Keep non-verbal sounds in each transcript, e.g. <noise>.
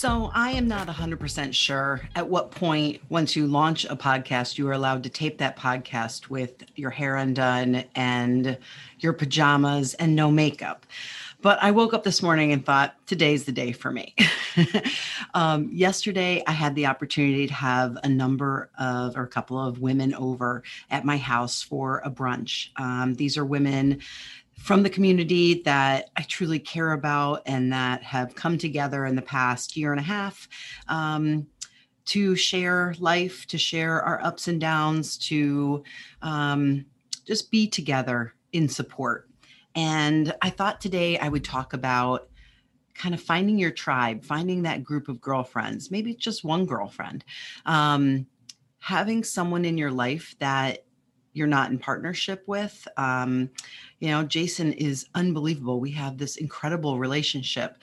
So I am not 100% sure at what point, once you launch a podcast, you are allowed to tape that podcast with your hair undone and your pajamas and no makeup. But I woke up this morning and thought, today's the day for me. <laughs> um, yesterday, I had the opportunity to have a number of, or a couple of women over at my house for a brunch. Um, these are women from the community that I truly care about and that have come together in the past year and a half um, to share life, to share our ups and downs, to um, just be together in support. And I thought today I would talk about kind of finding your tribe, finding that group of girlfriends, maybe just one girlfriend, um, having someone in your life that you're not in partnership with. Um, you know, Jason is unbelievable. We have this incredible relationship,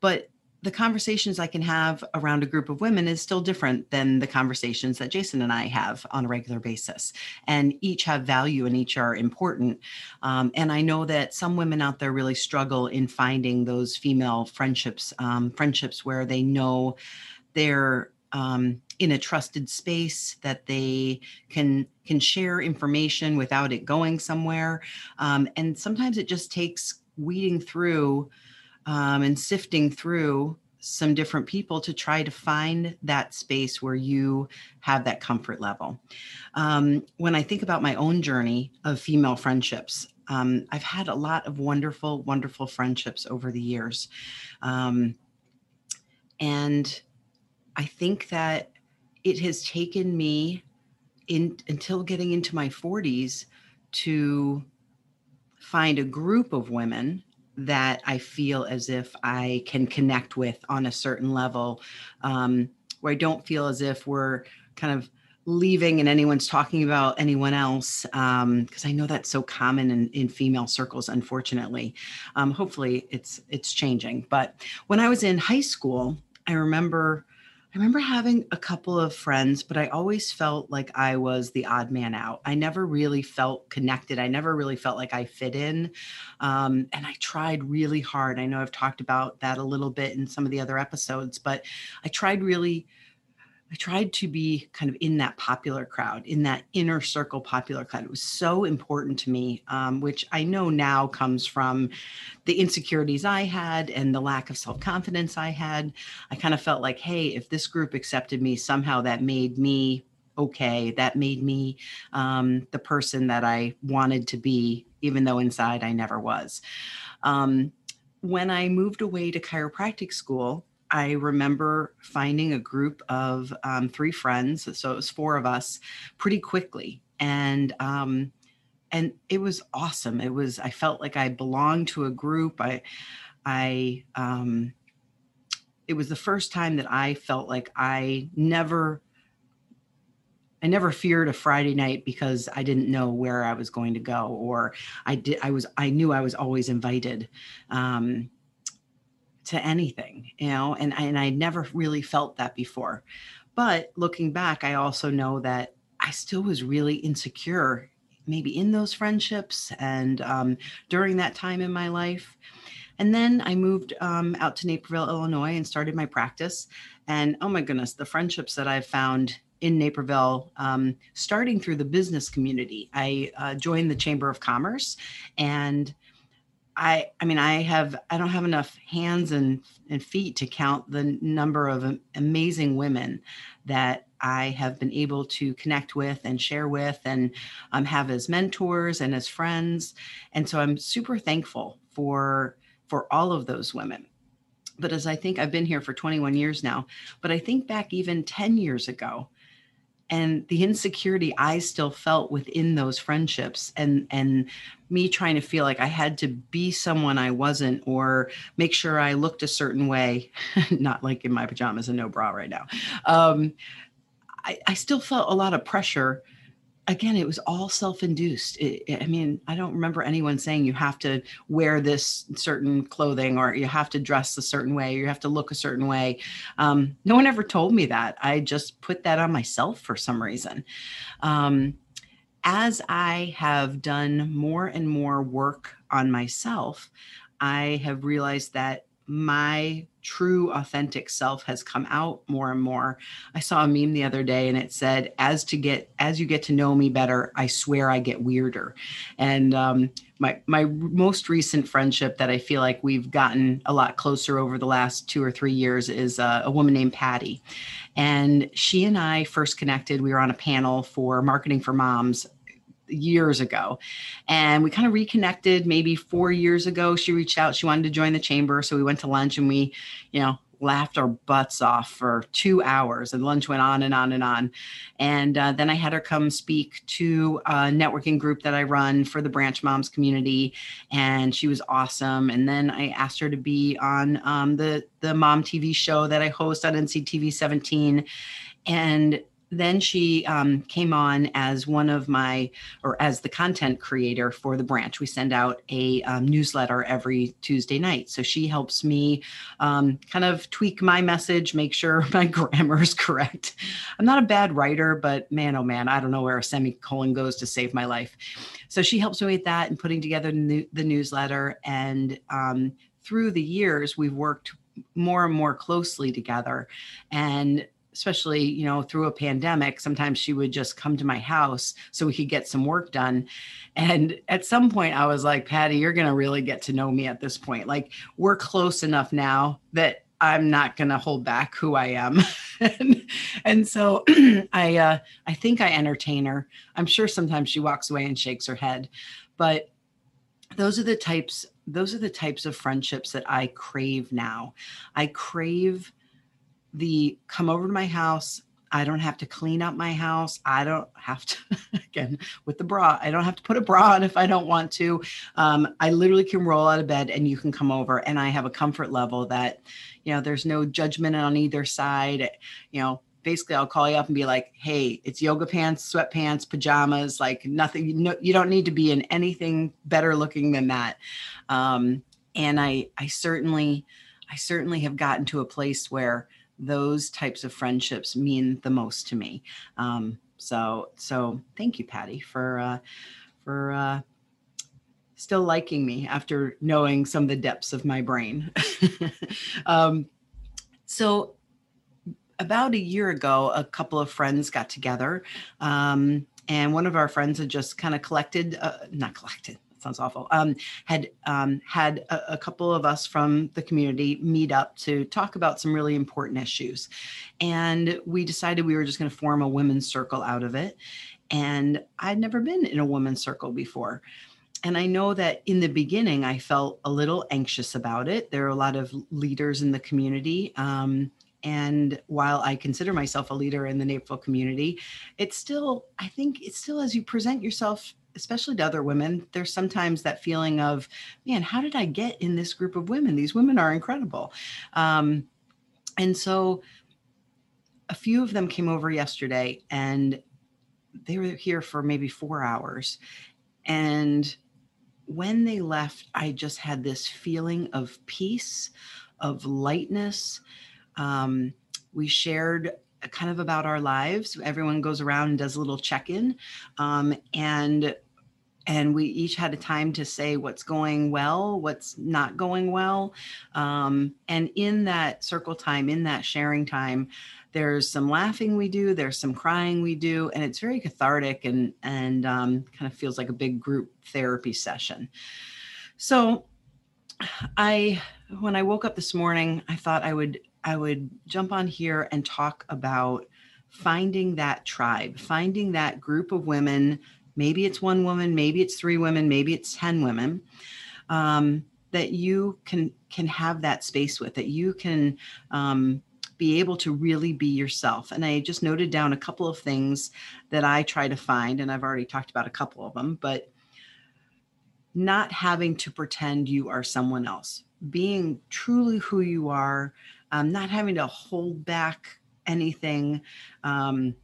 but the conversations I can have around a group of women is still different than the conversations that Jason and I have on a regular basis. And each have value and each are important. Um, and I know that some women out there really struggle in finding those female friendships, um, friendships where they know they're um, in a trusted space that they can can share information without it going somewhere. Um, and sometimes it just takes weeding through um, and sifting through some different people to try to find that space where you have that comfort level. Um, when i think about my own journey of female friendships um, i've had a lot of wonderful wonderful friendships over the years. Um, and I think that it has taken me in until getting into my 40s to find a group of women that I feel as if I can connect with on a certain level, um, where I don't feel as if we're kind of leaving and anyone's talking about anyone else because um, i know that's so common in, in female circles unfortunately. Um, hopefully it's it's changing. But when i was in high school i remember I remember having a couple of friends, but I always felt like I was the odd man out. I never really felt connected. I never really felt like I fit in. Um, and I tried really hard. I know I've talked about that a little bit in some of the other episodes, but I tried really I tried to be kind of in that popular crowd, in that inner circle popular crowd. It was so important to me, um, which I know now comes from the insecurities I had and the lack of self confidence I had. I kind of felt like, hey, if this group accepted me, somehow that made me okay. That made me um, the person that I wanted to be, even though inside I never was. Um, when I moved away to chiropractic school, I remember finding a group of um, three friends, so it was four of us, pretty quickly, and um, and it was awesome. It was I felt like I belonged to a group. I I um, it was the first time that I felt like I never I never feared a Friday night because I didn't know where I was going to go, or I did. I was. I knew I was always invited. Um, to anything, you know, and, and I never really felt that before. But looking back, I also know that I still was really insecure, maybe in those friendships and um, during that time in my life. And then I moved um, out to Naperville, Illinois, and started my practice. And oh my goodness, the friendships that I've found in Naperville, um, starting through the business community. I uh, joined the Chamber of Commerce and I I mean I have I don't have enough hands and and feet to count the number of amazing women that I have been able to connect with and share with and um, have as mentors and as friends. And so I'm super thankful for for all of those women. But as I think I've been here for 21 years now but I think back even 10 years ago and the insecurity I still felt within those friendships and and me trying to feel like I had to be someone I wasn't or make sure I looked a certain way, <laughs> not like in my pajamas and no bra right now. Um, I, I still felt a lot of pressure again, it was all self-induced. I mean, I don't remember anyone saying you have to wear this certain clothing or you have to dress a certain way, or you have to look a certain way. Um, no one ever told me that. I just put that on myself for some reason. Um, as I have done more and more work on myself, I have realized that my true authentic self has come out more and more. I saw a meme the other day and it said as to get as you get to know me better i swear i get weirder. And um, my my most recent friendship that i feel like we've gotten a lot closer over the last two or three years is uh, a woman named patty. And she and i first connected. We were on a panel for marketing for moms years ago. And we kind of reconnected maybe four years ago. She reached out, she wanted to join the chamber. So we went to lunch and we, you know, laughed our butts off for two hours and lunch went on and on and on and uh, then i had her come speak to a networking group that i run for the branch moms community and she was awesome and then i asked her to be on um, the the mom tv show that i host on nctv 17 and then she um, came on as one of my or as the content creator for the branch. We send out a um, newsletter every tuesday night. So she helps me um, kind of tweak my message make sure <laughs> my grammar is correct. I'm not a bad writer but man oh man i don't know where a semicolon goes to save my life. So she helps me with that and putting together the, the newsletter. And um, through the years we've worked more and more closely together. And especially you know through a pandemic sometimes she would just come to my house so we could get some work done. And at some point i was like patty you're going to really get to know me at this point. Like we're close enough now that i'm not going to hold back who i am. And, <laughs> and, so <clears throat> i uh, i think i entertain her. I'm sure sometimes she walks away and shakes her head. But those are the types those are the types of friendships that i crave now. I crave the come over to my house. I don't have to clean up my house. I don't have to, <laughs> again, with the bra, I don't have to put a bra on if I don't want to. Um, I literally can roll out of bed and you can come over. And I have a comfort level that, you know, there's no judgment on either side. You know, basically I'll call you up and be like, hey, it's yoga pants, sweatpants, pajamas, like nothing. You, know, you don't need to be in anything better looking than that. Um, and I, I certainly, I certainly have gotten to a place where those types of friendships mean the most to me. Um, so, so thank you, Patty, for uh, for uh, still liking me after knowing some of the depths of my brain. <laughs> um, so, about a year ago, a couple of friends got together. Um, and one of our friends had just kind of collected, uh, not collected, sounds awful. Um, had um, had a, a, couple of us from the community meet up to talk about some really important issues, and we decided we were just going to form a women's circle out of it. And I'd never been in a women's circle before. And I know that in the beginning, I felt a little anxious about it. There are a lot of leaders in the community. Um, and while I consider myself a leader in the Naperville community, it's still, I think it's still as you present yourself especially to other women, there's sometimes that feeling of, man, how did I get in this group of women? These women are incredible. Um, and so a few of them came over yesterday and they were here for maybe four hours. And when they left, I just had this feeling of peace, of lightness. Um, we shared kind of about our lives. Everyone goes around and does a little check in. Um, and and we each had a time to say what's going well, what's not going well. Um, and in that circle time, in that sharing time, there's some laughing we do, there's some crying we do, and it's very cathartic and and um, kind of feels like a big group therapy session. So, I when I woke up this morning, I thought I would I would jump on here and talk about finding that tribe, finding that group of women maybe it's one woman maybe it's three women maybe it's 10 women um, that you can can have that space with that you can um, be able to really be yourself. And I just noted down a couple of things that I try to find, and I've already talked about a couple of them, but not having to pretend you are someone else, being truly who you are, um, not having to hold back anything. Um,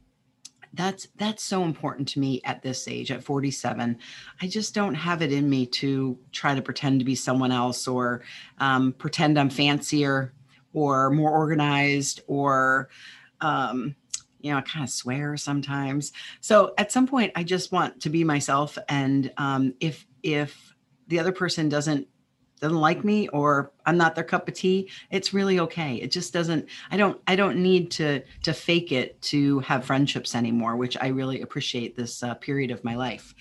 that's that's so important to me at this age at 47 i just don't have it in me to try to pretend to be someone else or um, pretend i'm fancier or more organized or um, you know, I kind of swear sometimes. So at some point, I just want to be myself. And um, if if the other person doesn't doesn't like me or I'm not their cup of tea, it's really okay. It just doesn't. I don't. I don't need to to fake it to have friendships anymore, which I really appreciate this uh, period of my life.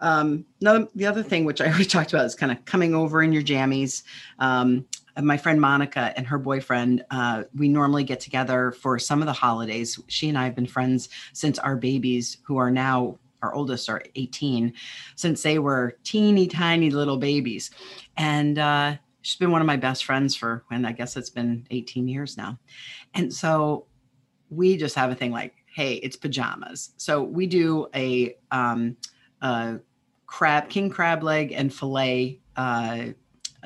Um, the other thing which I <laughs> already talked about is kind of coming over in your jammies. Um, my friend Monica and her boyfriend, uh, we normally get together for some of the holidays. She and I have been friends since our babies, who are now our oldest, are 18, since they were teeny tiny little babies. And uh, she's been one of my best friends for, when I guess it's been 18 years now. And so we just have a thing like, hey, it's pajamas. So we do a, um, a crab, king crab leg and filet uh,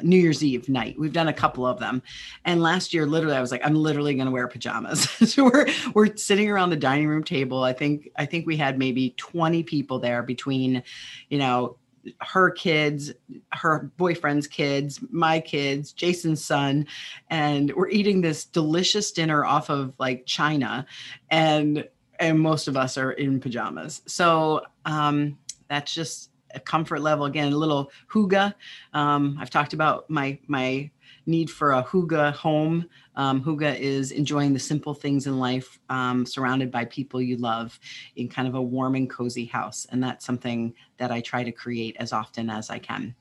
New Year's Eve night. We've done a couple of them. And last year, literally, I was like, I'm literally going to wear pajamas. <laughs> so we're we're sitting around the dining room table. I think I think we had maybe 20 people there between, you know, her kids, her boyfriend's kids, my kids, Jason's son, and we're eating this delicious dinner off of like China, and and most of us are in pajamas. So um, that's just a comfort level. Again a little hygge. um, i've talked about my my need for a hygge home. Um, hygge is enjoying the simple things in life um, surrounded by people you love in kind of a warm and cozy house. And that's something that i try to create as often as i can.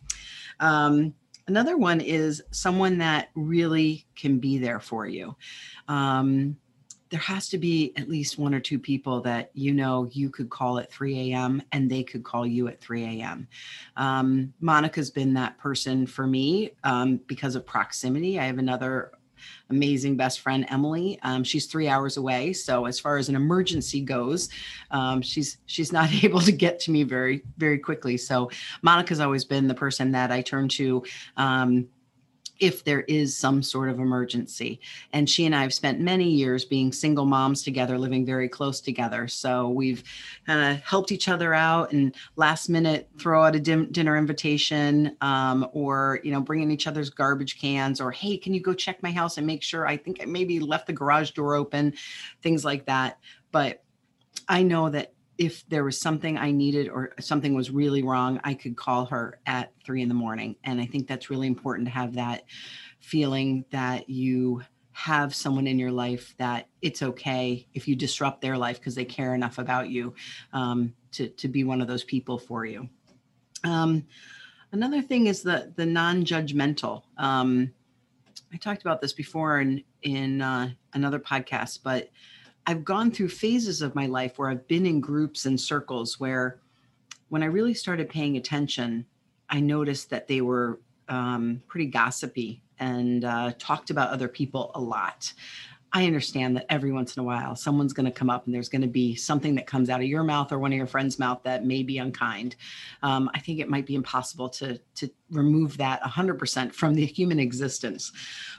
Um, another one is someone that really can be there for you. Um, there has to be at least one or two people that you know you could call at 3 a.m. and they could call you at 3 a.m. Um, Monica's been that person for me um, because of proximity. I have another amazing best friend Emily. Um, she's three hours away, so as far as an emergency goes, um, she's she's not <laughs> able to get to me very very quickly. So Monica's always been the person that I turn to um, if there is some sort of emergency. And she and I have spent many years being single moms together, living very close together. So we've kind of helped each other out and last minute throw out a dim- dinner invitation um, or, you know, bringing each other's garbage cans or, hey, can you go check my house and make sure I think I maybe left the garage door open, things like that. But I know that if there was something I needed or something was really wrong, I could call her at three in the morning. And I think that's really important to have that feeling that you have someone in your life that it's okay if you disrupt their life because they care enough about you um, to, to be one of those people for you. Um, another thing is the, the non-judgmental. Um, I talked about this before in, in uh, another podcast, but I've gone through phases of my life where I've been in groups and circles where when I really started paying attention, I noticed that they were um, pretty gossipy and uh, talked about other people a lot. I understand that every once in a while someone's going to come up and there's going to be something that comes out of your mouth or one of your friends' mouth that may be unkind. Um, I think it might be impossible to to remove that 100% from the human existence.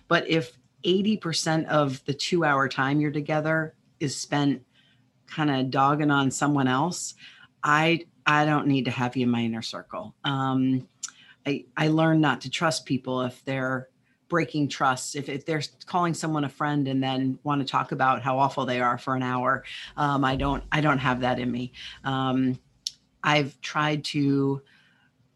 But if 80% of the two hour time you're together is spent kind of dogging on someone else, I I don't need to have you in my inner circle. Um, I I learn not to trust people if they're breaking trust if, if they're calling someone a friend and then want to talk about how awful they are for an hour um, i don't i don't have that in me um, i've tried to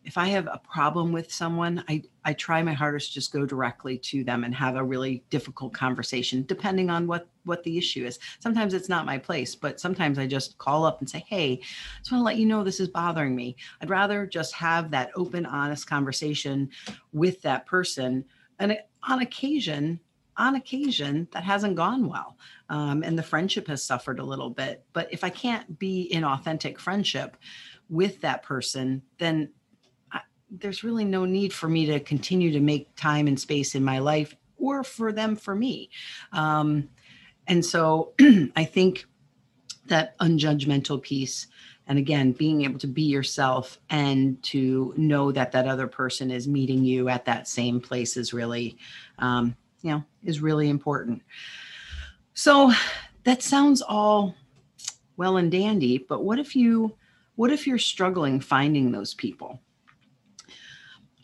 if I have a problem with someone, I, I try my hardest to just go directly to them and have a really difficult conversation, depending on what, what the issue is. Sometimes it's not my place, but sometimes I just call up and say, Hey, I just want to let you know this is bothering me. I'd rather just have that open, honest conversation with that person. And on occasion, on occasion, that hasn't gone well. Um, and the friendship has suffered a little bit. But if I can't be in authentic friendship with that person, then there's really no need for me to continue to make time and space in my life or for them for me. Um, and so <clears throat> I think that unjudgmental piece and again being able to be yourself and to know that that other person is meeting you at that same place is really um, you know is really important so that sounds all well and dandy but what if you what if you're struggling finding those people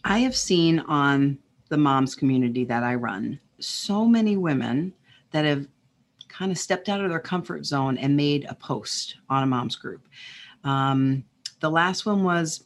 i have seen on the moms community that i run so many women that have kind of stepped out of their comfort zone and made a post on a mom's group. Um, the last one was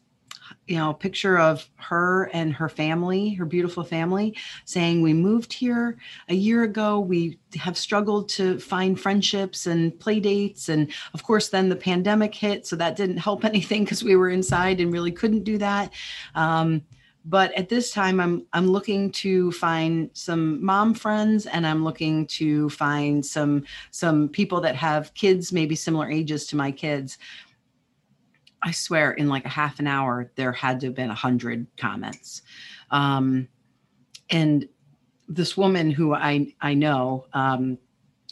you know, a picture of her and her family, her beautiful family, saying, We moved here a year ago. We have struggled to find friendships and play dates. And of course, then the pandemic hit. So that didn't help <laughs> anything because we were inside and really couldn't do that. Um, but at this time i'm i'm looking to find some mom friends and i'm looking to find some some people that have kids maybe similar ages to my kids. I swear in like a half an hour there had to have been a hundred comments. Um, and this woman who i i know um,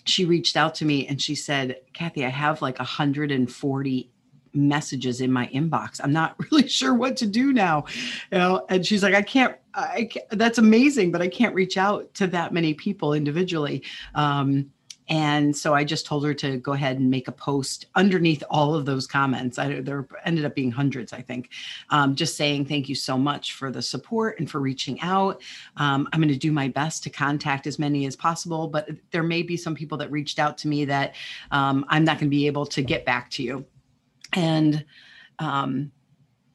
she reached out to me and she said kathy i have like 140 messages in my inbox. I'm not <laughs> really sure what to do now. You know, and she's like, I can't, I can't, that's amazing, but I can't reach out to that many people individually. Um, and so I just told her to go ahead and make a post underneath all of those comments. I, there ended up being hundreds, I think, um, just saying thank you so much for the support and for reaching out. Um, I'm going to do my best to contact as many as possible, but there may be some people that reached out to me that um, I'm not going to be able to get back to you and um,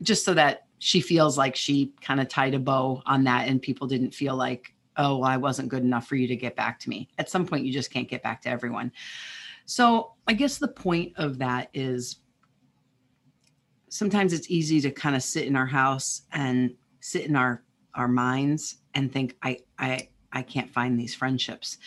just so that she feels like she kind of tied a bow on that and people didn't feel like oh i wasn't good enough for you to get back to me. At some point you just can't get back to everyone. So i guess the point of that is sometimes it's easy to kind of sit in our house and sit in our our minds and think i i i can't find these friendships.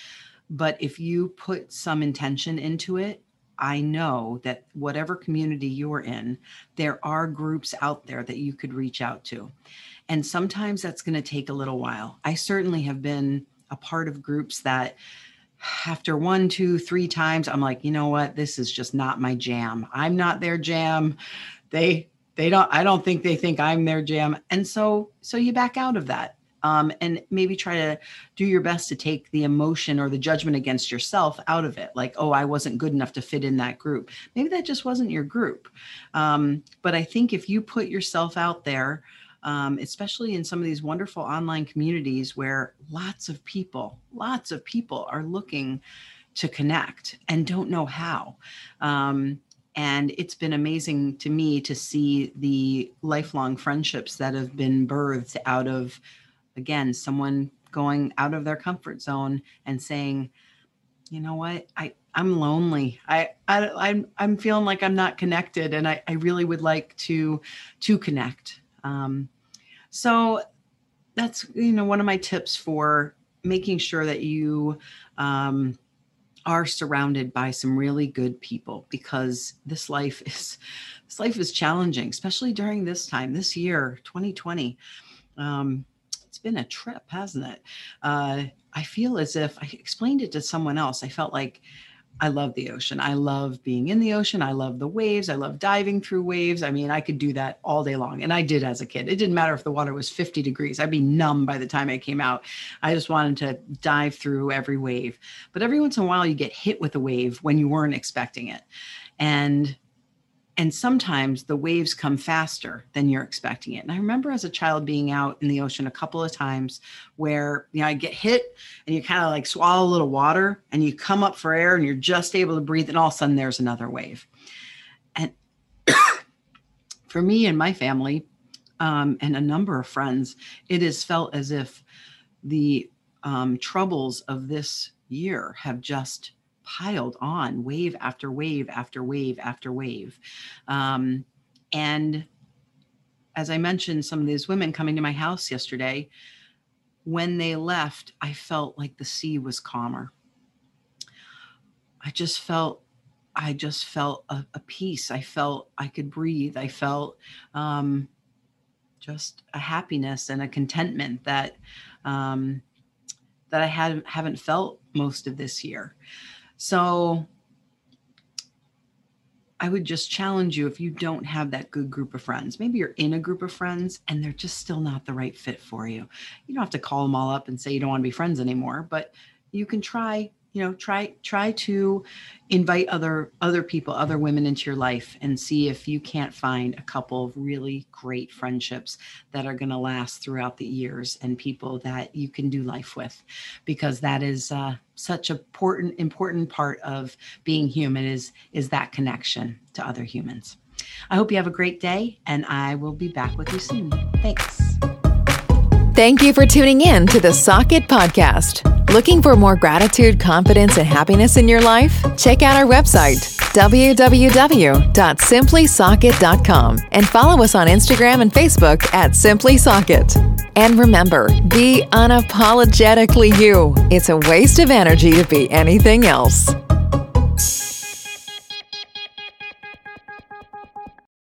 But if you put some intention into it I know that whatever community you're in, there are groups out there that you could reach out to. And sometimes that's going to take a little while. I certainly have been a part of groups that after one, two, three times, I'm like, you know what? This is just not my jam. I'm not their jam. They, they don't, I don't think they think I'm their jam. And so, so you back out of that um, and maybe try to do your best to take the emotion or the judgment against yourself out of it. Like, oh, I wasn't good enough to fit in that group. Maybe that just wasn't your group. Um, but I think if you put yourself out there, um, especially in some of these wonderful online communities where lots of people, lots of people are looking to connect and don't know how. Um, and it's been amazing to me to see the lifelong friendships that have been birthed out of again someone going out of their comfort zone and saying you know what? I i'm lonely. I, I i'm i'm feeling like i'm not connected and i i really would like to to connect. Um so that's you know one of my tips for making sure that you um are surrounded by some really good people because this life is this life is challenging especially during this time this year 2020 um, been a trip, hasn't it? Uh, I feel as if I explained it to someone else. I felt like I love the ocean. I love being in the ocean. I love the waves. I love diving through waves. I mean, I could do that all day long. And I did as a kid. It didn't matter if the water was 50 degrees, I'd be numb by the time I came out. I just wanted to dive through every wave. But every once in a while, you get hit with a wave when you weren't expecting it. And and sometimes the waves come faster than you're expecting it. And I remember as a child being out in the ocean a couple of times where, you know, I get hit and you kind of like swallow a little water and you come up for air and you're just able to breathe. And all of a sudden there's another wave. And <coughs> for me and my family um, and a number of friends, it has felt as if the um, troubles of this year have just piled on wave after wave after wave after wave. Um, and as I mentioned, some of these women coming to my house yesterday, when they left, I felt like the sea was calmer. I just felt, I just felt a, a peace. I felt I could breathe. I felt um, just a happiness and a contentment that um, that I had haven't felt most of this year. So I would just challenge you if you don't have that good group of friends. Maybe you're in a group of friends and they're just still not the right fit for you. You don't have to call them all up and say you don't want to be friends anymore, but you can try you know try try to invite other other people other women into your life and see if you can't find a couple of really great friendships that are going to last throughout the years and people that you can do life with. Because that is uh, such a important important part of being human is is that connection to other humans. I hope you have a great day and i will be back with you soon. Thanks Thank you for tuning in to the Socket Podcast. Looking for more gratitude, confidence, and happiness in your life? Check out our website, www.simplysocket.com, and follow us on Instagram and Facebook at Simply Socket. And remember, be unapologetically you. It's a waste of energy to be anything else.